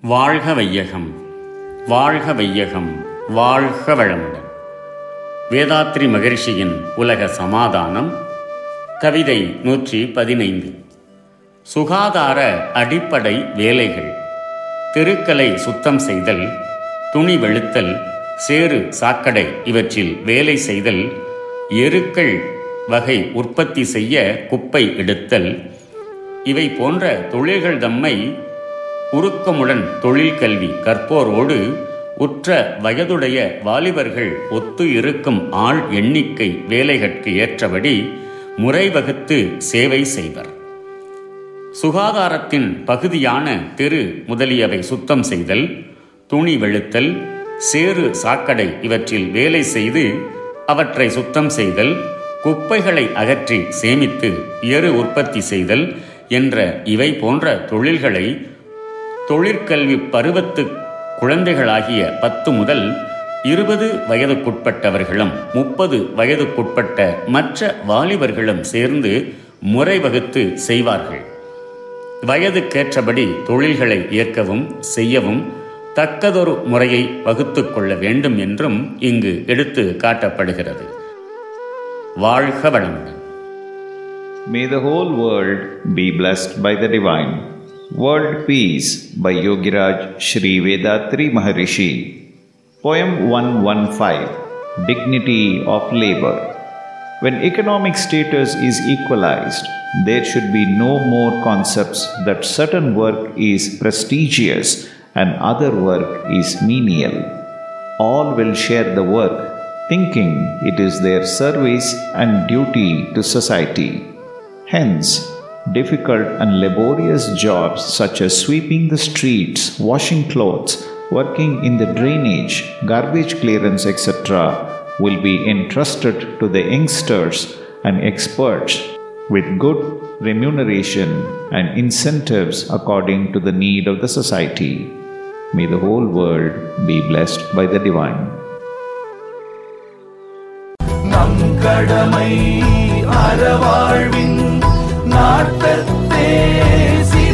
வாழ்க வையகம் வாழ்க வையகம் வாழ்க வளமுடன். வேதாத்ரி மகிழ்ச்சியின் உலக சமாதானம் கவிதை நூற்றி பதினைந்து. சுகாதார அடிப்படை வேலைகள் தெருக்களை சுத்தம் செய்தல் துணி வெளுத்தல் சேறு சாக்கடை இவற்றில் வேலை செய்தல் எருக்கள் வகை உற்பத்தி செய்ய குப்பை எடுத்தல் இவை போன்ற தொழில்கள் தம்மை உருக்கமுடன் தொழில் கல்வி கற்போரோடு உற்ற வயதுடைய வாலிபர்கள் ஒத்து இருக்கும் ஆள் எண்ணிக்கை வேலைகட்கு ஏற்றபடி முறை வகுத்து சேவை செய்வர். சுகாதாரத்தின் பகுதியான தெரு முதலியவை சுத்தம் செய்தல் துணி வெளுத்தல் சேறு சாக்கடை இவற்றில் வேலை செய்து அவற்றை சுத்தம் செய்தல் குப்பைகளை அகற்றி சேமித்து எரு உற்பத்தி செய்தல் என்ற இவை போன்ற தொழில்களை தொழிற்கல்வி பருவத்து குழந்தைகளாகிய பத்து முதல் இருபது வயதுக்குட்பட்டவர்களும் முப்பது வயதுக்குட்பட்ட மற்ற வாலிபர்களும் சேர்ந்து முறை வகுத்து செய்வார்கள். வயதுக்கேற்றபடி தொழில்களை ஏற்கவும் செய்யவும் தக்கதொரு முறையை வகுத்து கொள்ள வேண்டும் என்றும் இங்கு எடுத்து காட்டப்படுகிறது வாழ்க வளமுடன் May the whole world be blessed by the divine. World Peace by Yogiraj Sri Vedatri Maharishi. Poem 115 Dignity of Labor. When economic status is equalized, there should be no more concepts that certain work is prestigious and other work is menial. All will share the work, thinking it is their service and duty to society. Hence, difficult and laborious jobs such as sweeping the streets, washing clothes, working in the drainage, garbage clearance, etc., will be entrusted to the youngsters and experts with good remuneration and incentives according to the need of the society. May the whole world be blessed by the divine. நம் கடமை அறவாழ்வின் நாட்டத்தே சிறக்க